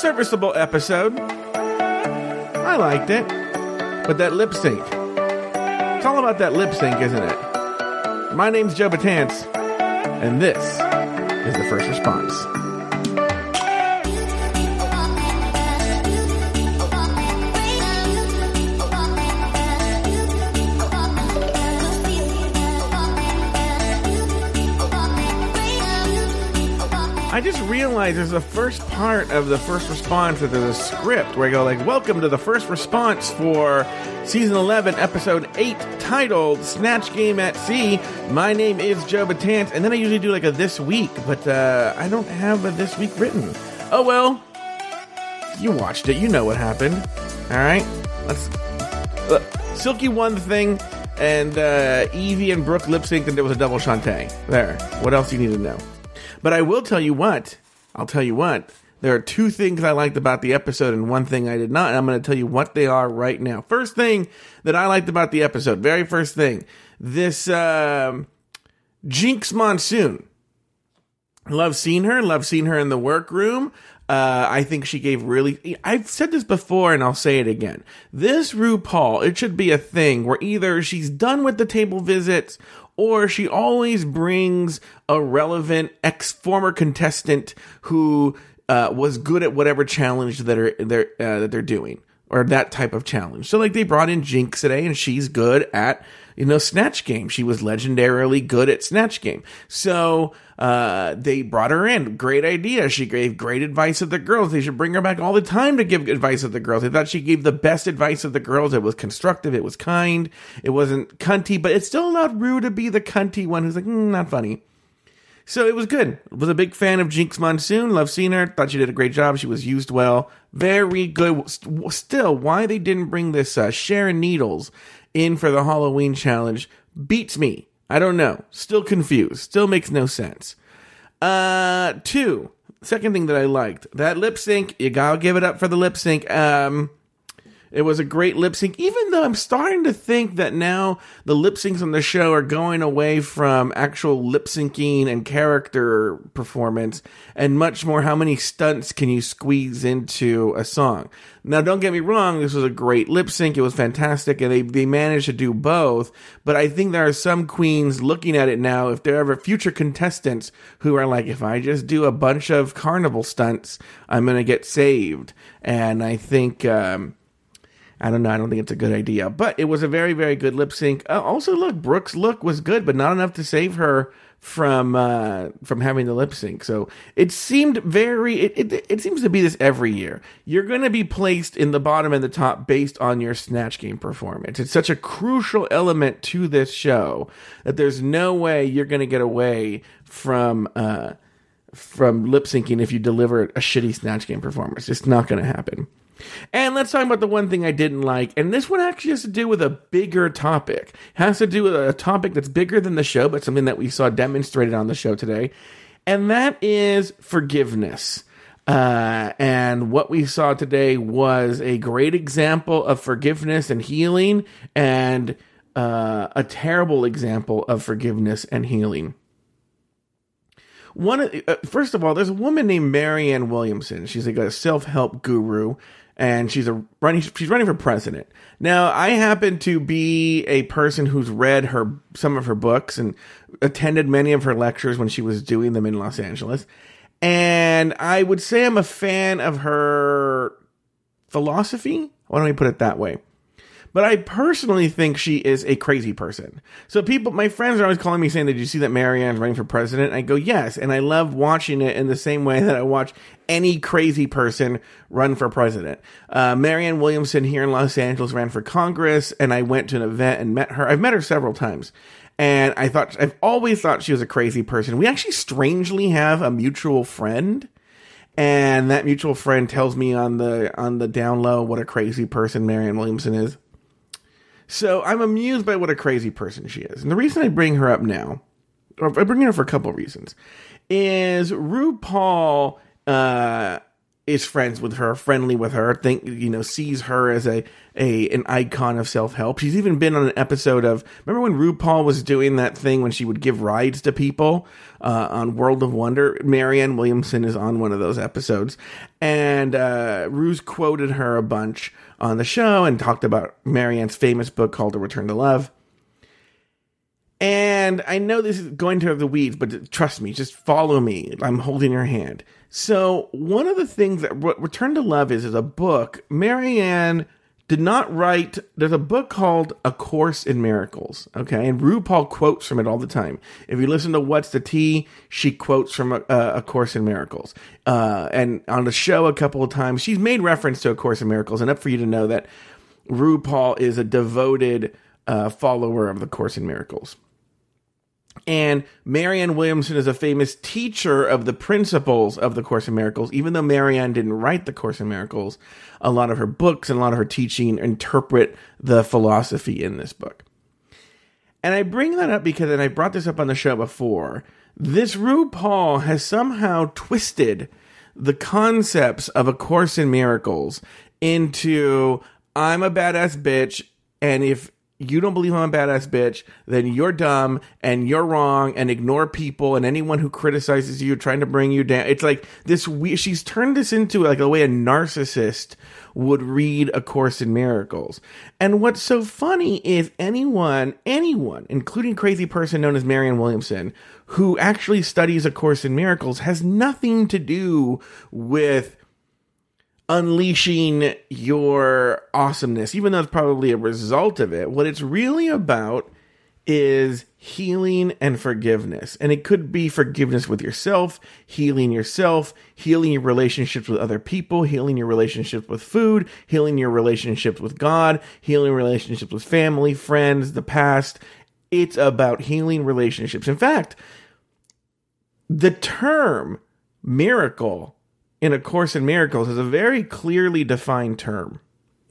serviceable episode. I liked it. But that lip sync. It's all about that lip sync, isn't it? My name's Joe Betance, and this is the first response. I just realized there's a first part of the first response that there's a script where I go like, "Welcome to the first response for season 11, episode 8, titled "Snatch Game at Sea." My name is Joe Betance, and then I usually do like a this week, but uh, I don't have a this week written. Oh well, you watched it, you know what happened. All right, let's. Uh, Silky won the thing, and uh, Evie and Brooke lip synced, and there was a double Shantay. There. What else do you need to know? But I will tell you what. I'll tell you what. There are two things I liked about the episode and one thing I did not. And I'm going to tell you what they are right now. First thing that I liked about the episode, very first thing, this um, Jinx Monsoon. Love seeing her. Love seeing her in the workroom. Uh, I think she gave really. I've said this before, and I'll say it again. This RuPaul, it should be a thing where either she's done with the table visits, or she always brings a relevant ex former contestant who uh, was good at whatever challenge that are they're uh, that they're doing or that type of challenge. So like they brought in Jinx today, and she's good at you know Snatch Game. She was legendarily good at Snatch Game. So uh, they brought her in. Great idea. She gave great advice of the girls. They should bring her back all the time to give advice of the girls. They thought she gave the best advice of the girls. It was constructive. It was kind. It wasn't cunty, but it still allowed Ru to be the cunty one who's like, mm, not funny. So it was good. Was a big fan of Jinx Monsoon. Love seeing her. Thought she did a great job. She was used well. Very good. Still, why they didn't bring this uh, Sharon Needles in for the Halloween challenge beats me. I don't know. Still confused. Still makes no sense. Uh, two. Second thing that I liked that lip sync. You gotta give it up for the lip sync. Um, it was a great lip sync, even though I'm starting to think that now the lip syncs on the show are going away from actual lip syncing and character performance and much more how many stunts can you squeeze into a song. Now, don't get me wrong, this was a great lip sync. It was fantastic, and they, they managed to do both. But I think there are some queens looking at it now, if there are ever future contestants who are like, if I just do a bunch of carnival stunts, I'm going to get saved. And I think, um, I don't know. I don't think it's a good idea, but it was a very, very good lip sync. Uh, also, look, Brooke's look was good, but not enough to save her from uh, from having the lip sync. So it seemed very. It, it, it seems to be this every year. You're going to be placed in the bottom and the top based on your snatch game performance. It's such a crucial element to this show that there's no way you're going to get away from. Uh, from lip syncing if you deliver a shitty snatch game performance. It's not going to happen. And let's talk about the one thing I didn't like. And this one actually has to do with a bigger topic. It has to do with a topic that's bigger than the show, but something that we saw demonstrated on the show today. And that is forgiveness. Uh, and what we saw today was a great example of forgiveness and healing, and uh, a terrible example of forgiveness and healing one uh, first of all, there's a woman named Marianne Williamson. She's like a self help guru, and she's a running. She's running for president. Now, I happen to be a person who's read her some of her books and attended many of her lectures when she was doing them in Los Angeles, and I would say I'm a fan of her philosophy. Why don't we put it that way? But I personally think she is a crazy person. So people, my friends are always calling me saying, did you see that Marianne's running for president? I go, yes. And I love watching it in the same way that I watch any crazy person run for president. Uh, Marianne Williamson here in Los Angeles ran for Congress and I went to an event and met her. I've met her several times. And I thought, I've always thought she was a crazy person. We actually strangely have a mutual friend and that mutual friend tells me on the on the down low what a crazy person Marianne Williamson is. So I'm amused by what a crazy person she is. And the reason I bring her up now, or I bring her up for a couple reasons, is RuPaul uh, is friends with her, friendly with her, think you know sees her as a a an icon of self help. She's even been on an episode of remember when RuPaul was doing that thing when she would give rides to people uh, on World of Wonder. Marianne Williamson is on one of those episodes, and uh, Ru's quoted her a bunch on the show and talked about Marianne's famous book called A Return to Love. And I know this is going to have the weeds, but trust me, just follow me. I'm holding your hand. So, one of the things that Return to Love is is a book. Marianne did not write. There's a book called A Course in Miracles. Okay, and RuPaul quotes from it all the time. If you listen to What's the Tee, she quotes from a, a Course in Miracles. Uh, and on the show, a couple of times, she's made reference to A Course in Miracles. And Enough for you to know that RuPaul is a devoted uh, follower of the Course in Miracles. And Marianne Williamson is a famous teacher of the principles of the Course in Miracles. Even though Marianne didn't write the Course in Miracles, a lot of her books and a lot of her teaching interpret the philosophy in this book. And I bring that up because, and I brought this up on the show before, this RuPaul has somehow twisted the concepts of A Course in Miracles into I'm a badass bitch, and if you don't believe I'm a badass bitch, then you're dumb and you're wrong and ignore people and anyone who criticizes you trying to bring you down. It's like this we she's turned this into like the way a narcissist would read a course in miracles. And what's so funny is anyone, anyone, including crazy person known as Marianne Williamson, who actually studies a course in miracles has nothing to do with unleashing your awesomeness, even though it's probably a result of it. What it's really about is healing and forgiveness. And it could be forgiveness with yourself, healing yourself, healing your relationships with other people, healing your relationships with food, healing your relationships with God, healing relationships with family, friends, the past. It's about healing relationships. In fact, the term miracle in A Course in Miracles is a very clearly defined term.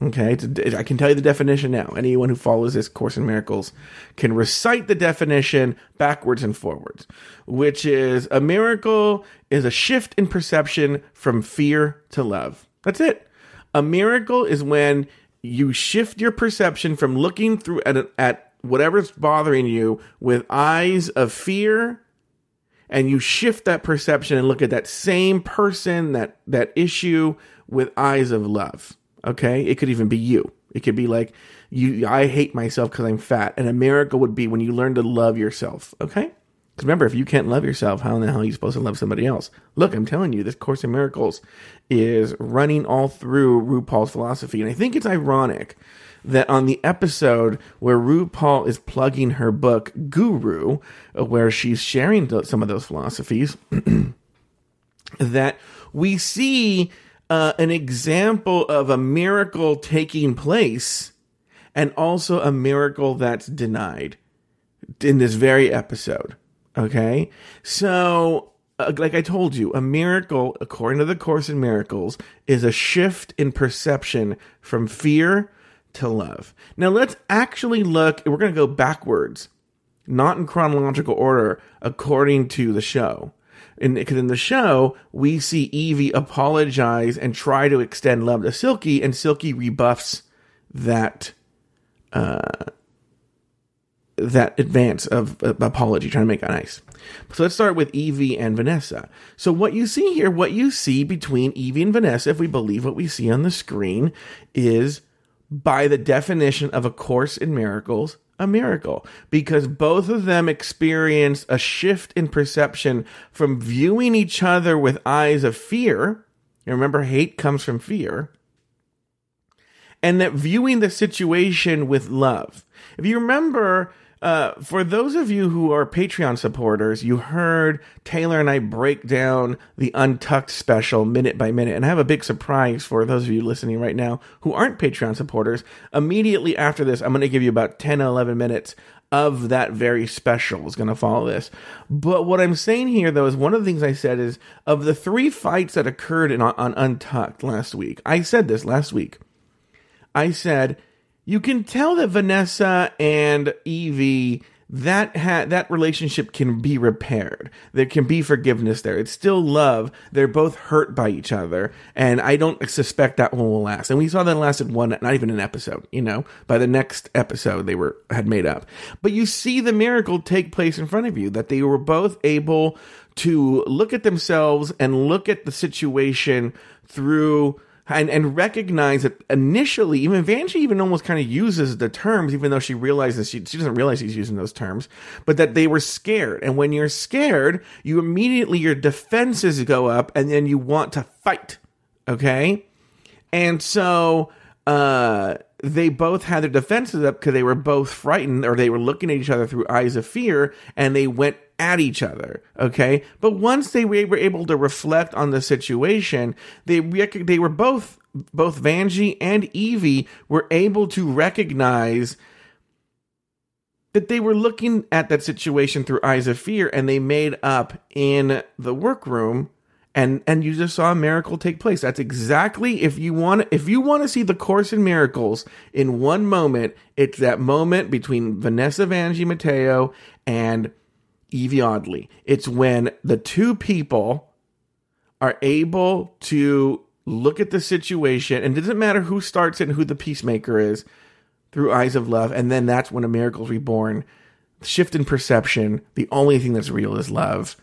Okay, I can tell you the definition now. Anyone who follows this Course in Miracles can recite the definition backwards and forwards, which is a miracle is a shift in perception from fear to love. That's it. A miracle is when you shift your perception from looking through at, at whatever's bothering you with eyes of fear and you shift that perception and look at that same person, that that issue with eyes of love. Okay? It could even be you. It could be like you I hate myself cuz I'm fat. And a miracle would be when you learn to love yourself. Okay? Because remember, if you can't love yourself, how in the hell are you supposed to love somebody else? Look, I'm telling you, this Course in Miracles is running all through RuPaul's philosophy. And I think it's ironic that on the episode where RuPaul is plugging her book Guru, uh, where she's sharing some of those philosophies, that we see uh, an example of a miracle taking place and also a miracle that's denied in this very episode. Okay. So, uh, like I told you, a miracle, according to the Course in Miracles, is a shift in perception from fear to love. Now let's actually look, we're going to go backwards, not in chronological order, according to the show. Because in, the show, we see Evie apologize and try to extend love to Silky, and Silky rebuffs that uh, that advance of uh, apology, trying to make it nice. So let's start with Evie and Vanessa. So what you see here, what you see between Evie and Vanessa, if we believe what we see on the screen, is by the definition of A Course in Miracles, a miracle because both of them experienced a shift in perception from viewing each other with eyes of fear. You remember, hate comes from fear. And that viewing the situation with love. If you remember, uh, for those of you who are Patreon supporters, you heard Taylor and I break down the Untucked special minute by minute. And I have a big surprise for those of you listening right now who aren't Patreon supporters. Immediately after this, I'm going to give you about 10 11 minutes of that very special is going to follow this. But what I'm saying here, though, is one of the things I said is of the three fights that occurred in, on Untucked last week, I said this last week. I said, you can tell that Vanessa and Evie that ha- that relationship can be repaired. There can be forgiveness there. It's still love. They're both hurt by each other, and I don't suspect that one will last. And we saw that lasted one, not even an episode. You know, by the next episode they were had made up. But you see the miracle take place in front of you that they were both able to look at themselves and look at the situation through and, and recognize that initially, even Vanjie even almost kind of uses the terms, even though she realizes she, she doesn't realize he's using those terms, but that they were scared. And when you're scared, you immediately, your defenses go up and then you want to fight. Okay. And so, uh, they both had their defenses up because they were both frightened or they were looking at each other through eyes of fear and they went at each other. Okay. But once they were able to reflect on the situation, they, rec- they were both, both Vanjie and Evie were able to recognize that they were looking at that situation through eyes of fear and they made up in the workroom and and you just saw a miracle take place that's exactly if you want if you want to see the course in miracles in one moment it's that moment between vanessa vanjie mateo and evie oddly it's when the two people are able to look at the situation and it doesn't matter who starts it and who the peacemaker is through eyes of love and then that's when a miracle is reborn. Shift in perception. The only thing that's real is love.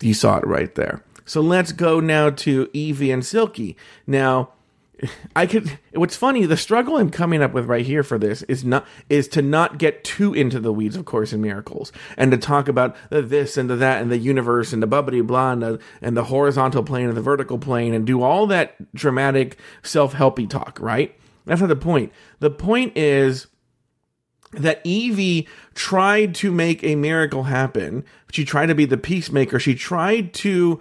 You saw it right there. So let's go now to Evie and Silky. Now, I could. What's funny, the struggle I'm coming up with right here for this is not is to not get too into the weeds of Course in Miracles and to talk about the this and the that and the universe and the bubbly blah and the, and the horizontal plane and the vertical plane and do all that dramatic self helpy talk. Right? That's not the point. The point is that Evie tried to make a miracle happen. She tried to be the peacemaker. She tried to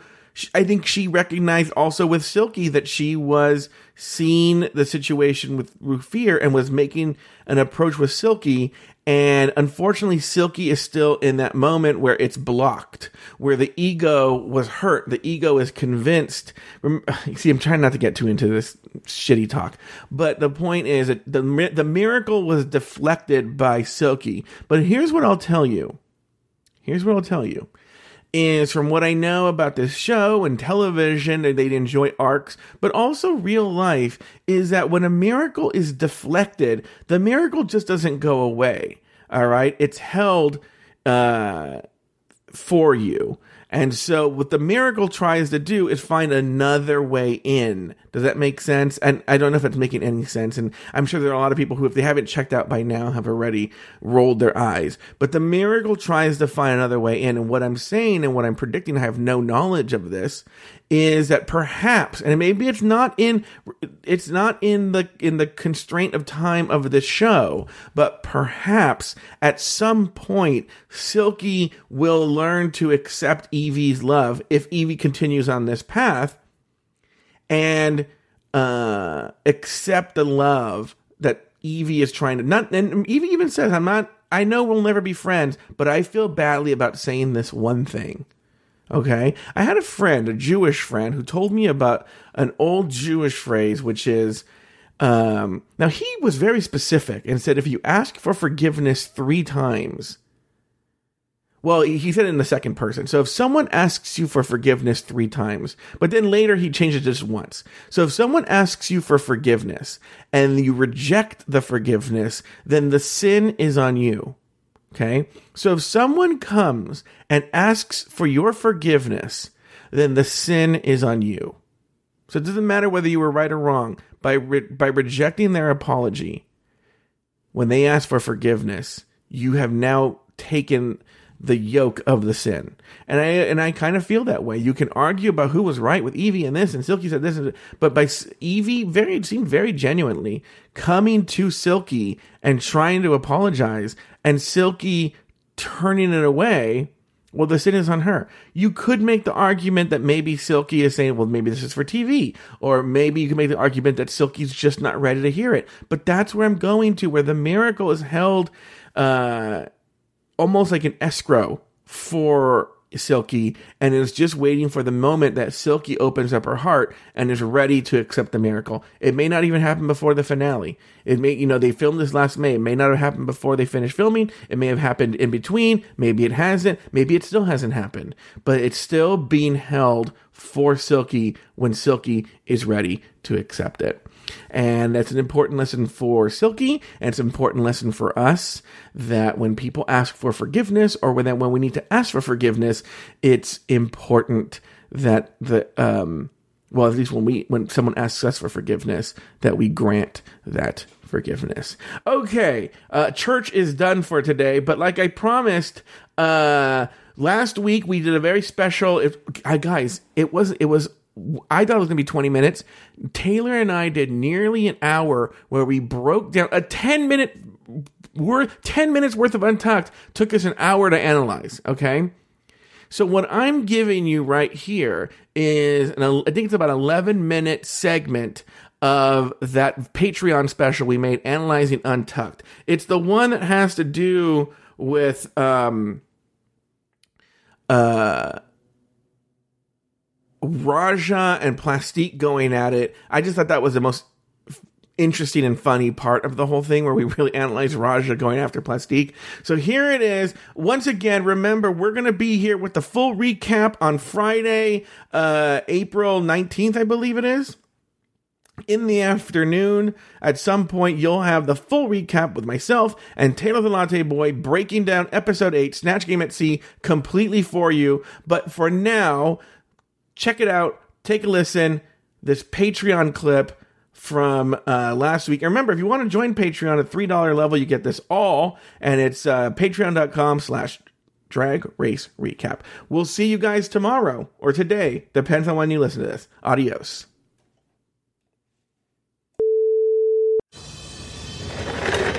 I think she recognized also with Silky that she was seeing the situation with Rufir and was making an approach with Silky. And unfortunately, Silky is still in that moment where it's blocked, where the ego was hurt. The ego is convinced. See, I'm trying not to get too into this shitty talk, but the point is that the, the miracle was deflected by Silky. But here's what I'll tell you. Here's what I'll tell you is from what I know about this show and television, they'd enjoy arcs, but also real life, is that when a miracle is deflected, the miracle just doesn't go away. All right. It's held uh, for you. And so what the miracle tries to do is find another way in. Does that make sense? And I don't know if it's making any sense. And I'm sure there are a lot of people who, if they haven't checked out by now, have already rolled their eyes. But the miracle tries to find another way in. And what I'm saying and what I'm predicting, I have no knowledge of this, is that perhaps, and maybe it's not in, it's not in the, in the constraint of time of the show, but perhaps at some point, Silky will learn to accept Evie's love if Evie continues on this path and, uh, accept the love that Evie is trying to, not, and Evie even says, I'm not, I know we'll never be friends, but I feel badly about saying this one thing. Okay. I had a friend, a Jewish friend, who told me about an old Jewish phrase, which is, um, now he was very specific and said if you ask for forgiveness three times, well, he said it in the second person. So if someone asks you for forgiveness three times, but then later he changed it just once. So if someone asks you for forgiveness and you reject the forgiveness, then the sin is on you. Okay. So if someone comes and asks for your forgiveness, then the sin is on you. So it doesn't matter whether you were right or wrong. By, re- by rejecting their apology, when they ask for forgiveness, you have now taken the yoke of the sin. And I and I kind of feel that way. You can argue about who was right with Evie and this, and Silky said this, but by Evie, very seemed very genuinely coming to Silky and trying to apologize, and Silky turning it away. Well, the sin is on her. You could make the argument that maybe Silky is saying, well, maybe this is for TV. Or maybe you can make the argument that Silky's just not ready to hear it. But that's where I'm going to, where the miracle is held uh, almost like an escrow for Silky and is just waiting for the moment that Silky opens up her heart and is ready to accept the miracle. It may not even happen before the finale. It may, you know, they filmed this last May. It may not have happened before they finished filming. It may have happened in between. Maybe it hasn't. Maybe it still hasn't happened. But it's still being held for Silky when Silky is ready to accept it. And that's an important lesson for Silky, and it's an important lesson for us that when people ask for forgiveness or when that when we need to ask for forgiveness, it's important that the um well, at least when we when someone asks us for forgiveness, that we grant that forgiveness. Okay, uh, church is done for today, but like I promised, uh, last week we did a very special. If, uh, guys, it was it was I thought it was going to be 20 minutes. Taylor and I did nearly an hour where we broke down a 10 minute worth 10 minutes worth of untucked took us an hour to analyze, okay? So what I'm giving you right here is an, I think it's about 11 minute segment of that Patreon special we made analyzing Untucked. It's the one that has to do with um uh Ra'Jah and Plastique going at it. I just thought that was the most interesting and funny part of the whole thing where we really analyze Ra'Jah going after Plastique. So here it is. Once again, remember, we're going to be here with the full recap on Friday, uh, April 19th, I believe it is. In the afternoon, at some point, you'll have the full recap with myself and Taylor the Latte Boy breaking down episode 8, Snatch Game at Sea, completely for you. But for now, check it out. Take a listen. This Patreon clip from uh, last week. And remember, if you want to join Patreon at $3 level, you get this all. And it's uh, patreon.com slash drag race recap. We'll see you guys tomorrow or today. Depends on when you listen to this. Adios.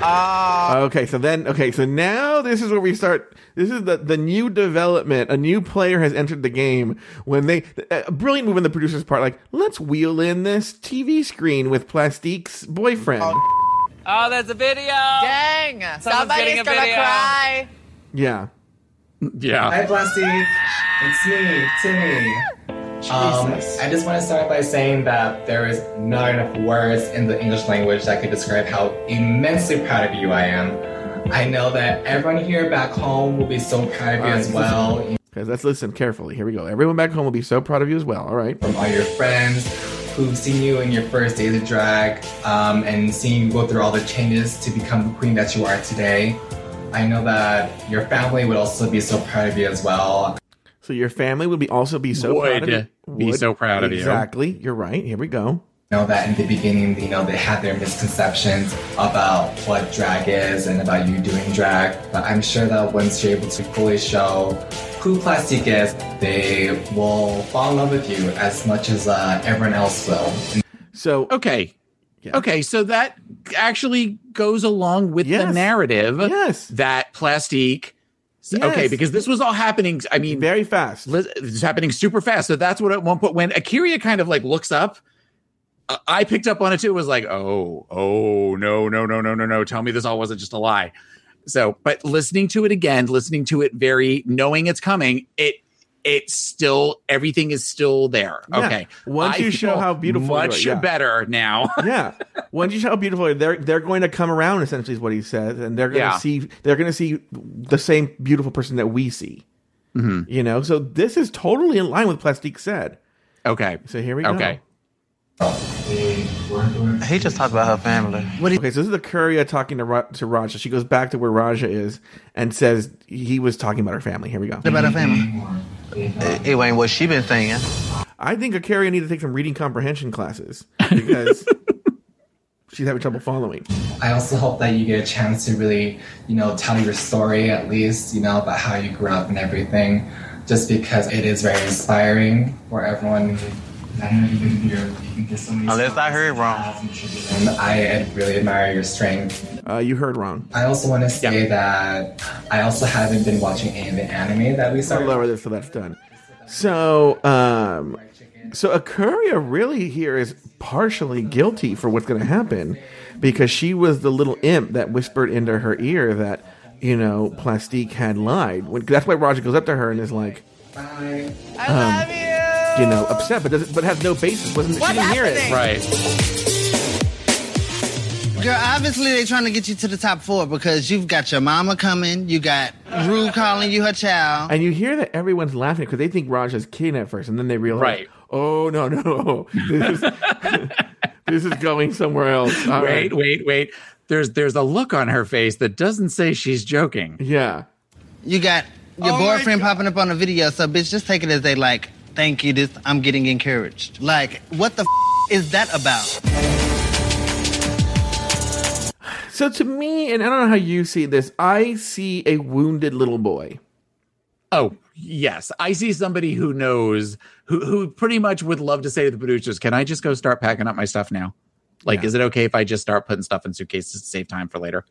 Ah. Okay, so then, okay, so now this is where we start. This is the the new development. A new player has entered the game when they a brilliant move on the producer's part. Like, let's wheel in this TV screen with Plastique's boyfriend. Oh, there's a video. Dang! Someone's Somebody's gonna video. cry. Yeah, Yeah. Hi, Plastique. It's me, Timmy. Um, I just want to start by saying that there is not enough words in the English language that could describe how immensely proud of you I am. I know that everyone here back home will be so proud of you Alright, as well. because let's listen carefully. Here we go. Everyone back home will be so proud of you as well. All right. From all your friends who've seen you in your first days of drag um, and seeing you go through all the changes to become the queen that you are today. I know that your family would also be so proud of you as well. So your family would be also be so proud of you. Would be so proud of you. Exactly. You're right. Here we go. know that in the beginning, you know, they had their misconceptions about what drag is and about you doing drag. But I'm sure that once you're able to fully show who Plastique is, they will fall in love with you as much as uh, everyone else will. So Okay. Yeah. Okay, so that actually goes along with Yes. the narrative Yes. that Plastique. Yes. Okay, because this was all happening. I mean, very fast. Is happening super fast. So that's what at one point when A'keria kind of like looks up, uh, I picked up on it too. Was like, oh, oh, no, no, no, no, no, no. Tell me this all wasn't just a lie. So, but listening to it again, listening to it very knowing it's coming, it it's still everything is still there. Yeah. Okay, Once I you show how beautiful you are, much yeah. better now. yeah. Once you show how beautiful they are, they're they're going to come around. Essentially, is what he says, and they're going to Yeah. see they're going to see the same beautiful person that we see. Mm-hmm. You know, so this is totally in line with Plastique said. okay, So here we go. okay. He just talked about her family. What Okay, so this is the Courier talking to Ra- to Ra'Jah. She goes back to where Ra'Jah is and says he was talking about her family. Here we go. about her family? It ain't what she been saying. I think A'keria need to take some reading comprehension classes because she's having trouble following. I also hope that you get a chance to really, you know, tell your story at least, you know, about how you grew up and everything, just because it is very inspiring for everyone. I know you can hear, you can so many Unless I heard wrong. I really admire your strength. Uh, you heard wrong. I also want to say that I also haven't been watching any of the anime that we I'll started. lower this so that's done. So, um, so A'keria really here is partially guilty for what's going to happen because she was the little imp that whispered into her ear that you know Plastique had lied. When, that's why Ra'Jah goes up to her and is like, Bye. I love you. You know, upset, but does but has no basis. Wasn't What's she didn't hear it? Right. Girl, obviously they're trying to get you to the top four because you've got your mama coming, you got Ru calling you her child. And you hear that everyone's laughing because they think Ra'Jah's kidding at first, and then they realize, Right. oh no, no, this is this is going somewhere else. All right. Wait, wait, wait. There's there's a look on her face that doesn't say she's joking. yeah. You got your Oh boyfriend popping up on the video, so bitch, just take it as they like, thank you, this I'm getting encouraged. Like, what the f- is that about? So to me, and I don't know how you see this, I see a wounded little boy. Oh, yes. I see somebody who knows who who pretty much would love to say to the producers, "Can I just go start packing up my stuff now? Like, Yeah. is it okay if I just start putting stuff in suitcases to save time for later?"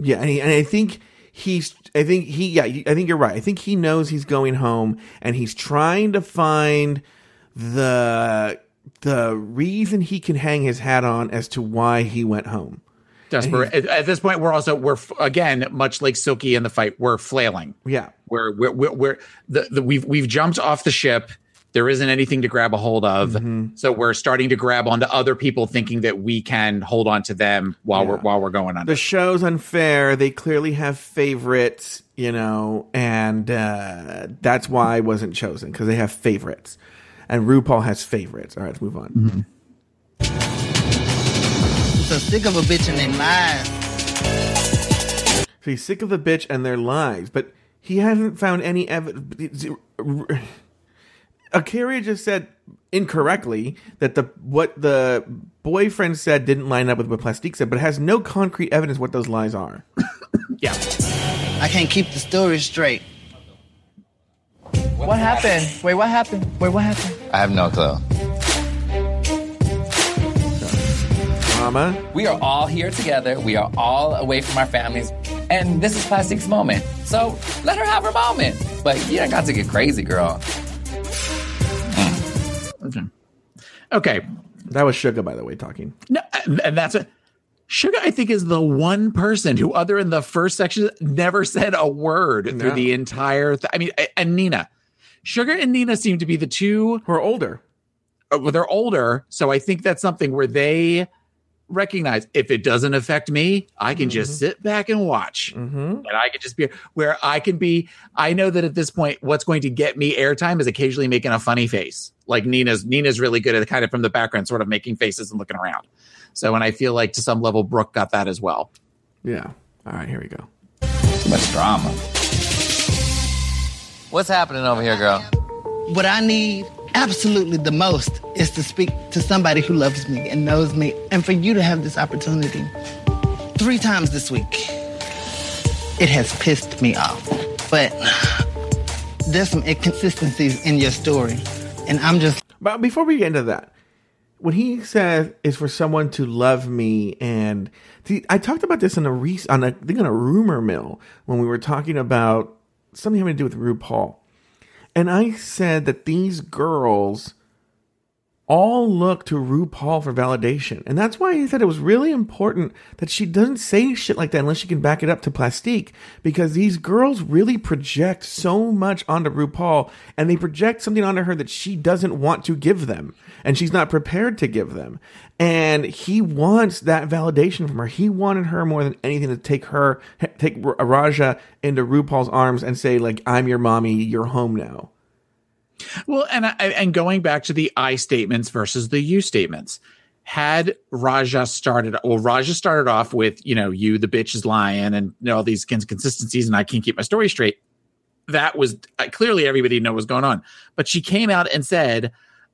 Yeah, and, he, and I think he's. I think he. Yeah, I think you're right. I think he knows he's going home, and he's trying to find the the reason he can hang his hat on as to why he went home. Desperate. At, at this point, we're also we're again much like Silky in the fight. We're flailing. Yeah, We're we're we're, we're the, the we've we've jumped off the ship. There isn't anything to grab a hold of, Mm-hmm. so we're starting to grab onto other people, thinking that we can hold on to them while we're while we're going on. the show's unfair. They clearly have favorites, you know, and uh, that's why I wasn't chosen because they have favorites, and RuPaul has favorites. All right, let's move on. So sick of a bitch and they lies. So he's sick of the bitch and their lies, but he hasn't found any evidence. A'keria just said incorrectly that the what the boyfriend said didn't line up with what Plastique said, but has no concrete evidence what those lies are. yeah. I can't keep the story straight. What happened? Wait, what happened? Wait, what happened? I have no clue. Mama, We are all here together. We are all away from our families. And this is Plastique's moment. So let her have her moment. But you don't got to get crazy, girl. Okay. that was Sugar, by the way, talking. No, and and that's what Sugar, I think, is the one person who, other in the first section, never said a word through the entire. Th- I mean, and Nina, Sugar and Nina seem to be the two. Who are older? uh, Well, they're older, so I think that's something where they recognize if it doesn't affect me, I can just sit back and watch, Mm-hmm. and I can just be where I can be. I know that at this point, what's going to get me airtime is occasionally making a funny face. Like Nina's, Nina's really good at kind of from the background, sort of making faces and looking around. So, and I feel like to some level, Brooke got that as well. Yeah. All right, here we go. Too much drama. What's happening over here, girl? What I need absolutely the most is to speak to somebody who loves me and knows me, and for you to have this opportunity three times this week. It has pissed me off, but there's some inconsistencies in your story, and I'm just But before we get into that, when he says is for someone to love me, and I talked about this in a re- on a I think on a rumor mill when we were talking about something having to do with RuPaul, and I said that these girls all look to RuPaul for validation, and that's why he said it was really important that she doesn't say shit like that unless she can back it up to Plastique, because these girls really project so much onto RuPaul, and they project something onto her that she doesn't want to give them, and she's not prepared to give them, and he wants that validation from her. He wanted her more than anything to take her, take Ra'Jah into RuPaul's arms and say like, "I'm your mommy, you're home now." Well, and and going back to the I statements versus the you statements, had Ra'Jah started, well, Ra'Jah started off with, you know, you the bitch is lying, and you know, all these inconsistencies and I can't keep my story straight. That was uh, clearly everybody know was going on, but she came out and said,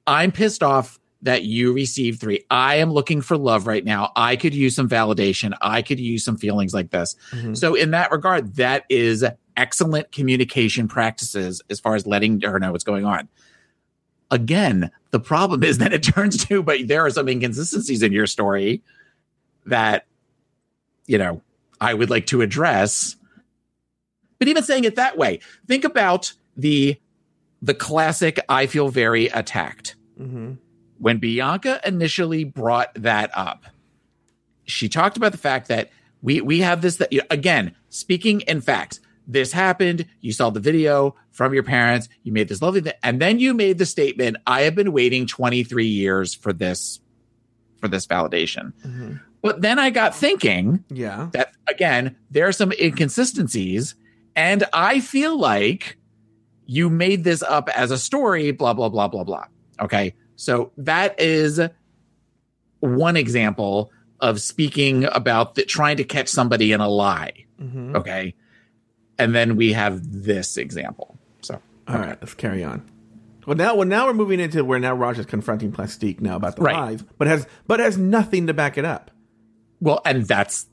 "I'm pissed off." That you received three. I am looking for love right now. I could use some validation. I could use some feelings like this. So, in that regard, that is excellent communication practices as far as letting her know what's going on. Again, the problem is that it turns to, but there are some inconsistencies in your story that, you know, I would like to address. But even saying it that way, think about the the classic I feel very attacked. Mm-hmm. When Bianca initially brought that up, she talked about the fact that we we have this that again, speaking in facts, this happened. You saw the video from your parents. You made this lovely thing. And then you made the statement, I have been waiting 23 years for this, for this validation. Mm-hmm. But then I got thinking Yeah. that again, there are some inconsistencies. And I feel like you made this up as a story, blah, blah, blah, blah, blah. Okay. So that is one example of speaking about the, trying to catch somebody in a lie. Mhm. Okay. And then we have this example. So, All right, let's carry on. Well, now, well, now we're moving into where now Raj is confronting Plastique now about the Right. lies, but has but has nothing to back it up. well, and that's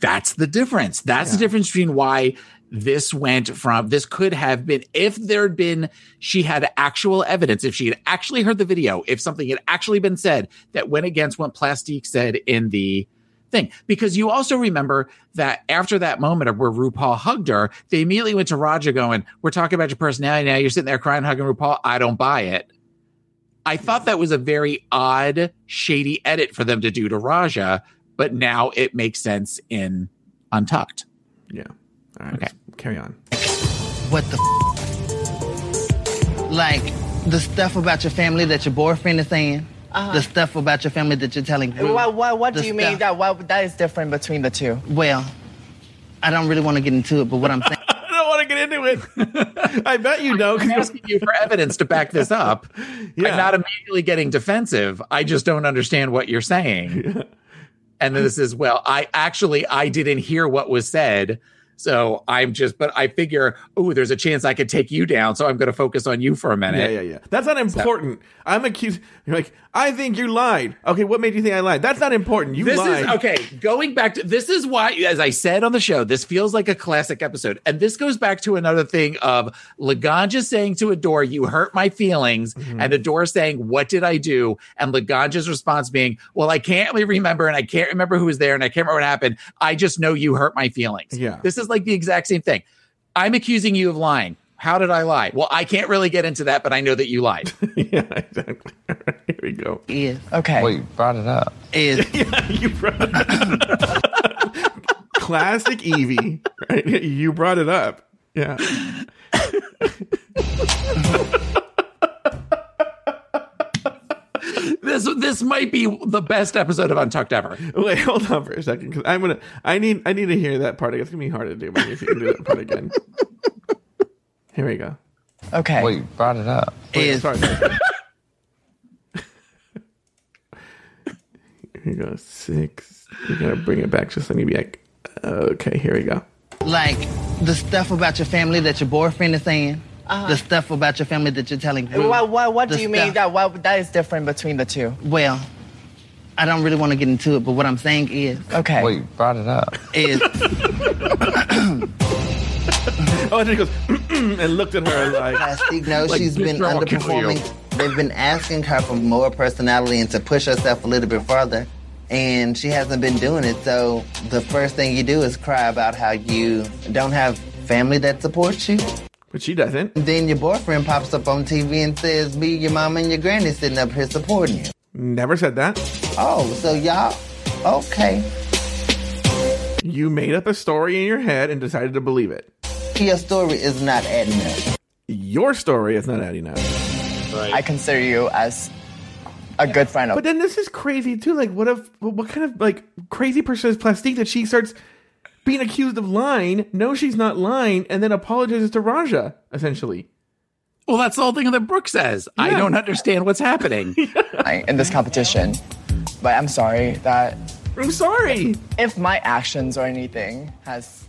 that's the difference. That's the difference between why this went from this could have been if there'd been she had actual evidence, if she had actually heard the video, if something had actually been said that went against what Plastique said in the thing. Because you also remember that after that moment of where RuPaul hugged her, they immediately went to Ra'Jah going, We're talking about your personality now. You're sitting there crying, hugging RuPaul. I don't buy it. I thought that was a very odd, shady edit for them to do to Ra'Jah, but now it makes sense in Untucked. Yeah. All right. Okay. Let's carry on. What the f- Like, the stuff about your family that your boyfriend is saying, Uh-huh. the stuff about your family that you're telling Ru. Why, why, what do you mean that why, that is different between the two? Well, I don't really want to get into it, but what I'm saying. I don't want to get into it. I bet you know. 'cause I'm you're- asking you for evidence to back this up. Yeah. I'm not immediately getting defensive. I just don't understand what you're saying. And this is, well, I actually I didn't hear what was said. So I'm just, but I figure, oh, there's a chance I could take you down. So I'm going to focus on you for a minute. Yeah, yeah, yeah. That's not important. I'm accused. You're like, I think you lied. Okay, what made you think I lied? That's not important. You This lied. is okay. Going back to this is why, as I said on the show, this feels like a classic episode, and this goes back to another thing of Laganja saying to Adore, "You hurt my feelings," Mm-hmm. and Adore saying, "What did I do?" And Laganja's response being, "Well, I can't really remember, and I can't remember who was there, and I can't remember what happened. I just know you hurt my feelings." Yeah. this is like the exact same thing. I'm accusing you of lying. How did I lie? Well, I can't really get into that, but I know that you lied. yeah, exactly. All right, here we go. is Okay. Well, you brought it up. is Yeah, you brought it up. Classic Evie, right? You brought it up. Yeah. This this might be the best episode of Untucked ever. Wait, hold on for a second, because I'm gonna. I need. I need to hear that part. again. It's gonna be hard to do, but if you can do that part again. Here we go. Okay. Well, you brought it up. Wait, is sorry. sorry. here we go. Six. We gotta bring it back just so you be like. Okay, here we go. like the stuff about your family that your boyfriend is saying, Uh-huh. the stuff about your family that you're telling Ru. Why, why, what do you mean that why, that is different between the two? Well, I don't really want to get into it, but what I'm saying is, Okay. Well, you brought it up. is Oh, and then he goes and looked at her like. Plastique knows Like, she's bitch, been I'll kill you. underperforming. They've been asking her for more personality and to push herself a little bit further. And she hasn't been doing it. So the first thing you do is cry about how you don't have family that supports you. But she doesn't. Then your boyfriend pops up on TV and says, Me, your mom, and your granny sitting up here supporting you. Never said that. Oh, so y'all, okay. You made up a story in your head and decided to believe it. Your story is not adding up. Your story is not adding up. I consider you as a good friend of But then this is crazy too. Like, what if? What kind of like crazy person is Plastique that she starts being accused of lying, knows she's not lying, and then apologizes to Ra'Jah essentially. Well, that's the whole thing that Brooke says. I don't understand what's happening. In this competition. But I'm sorry that I'm sorry. if my actions or anything has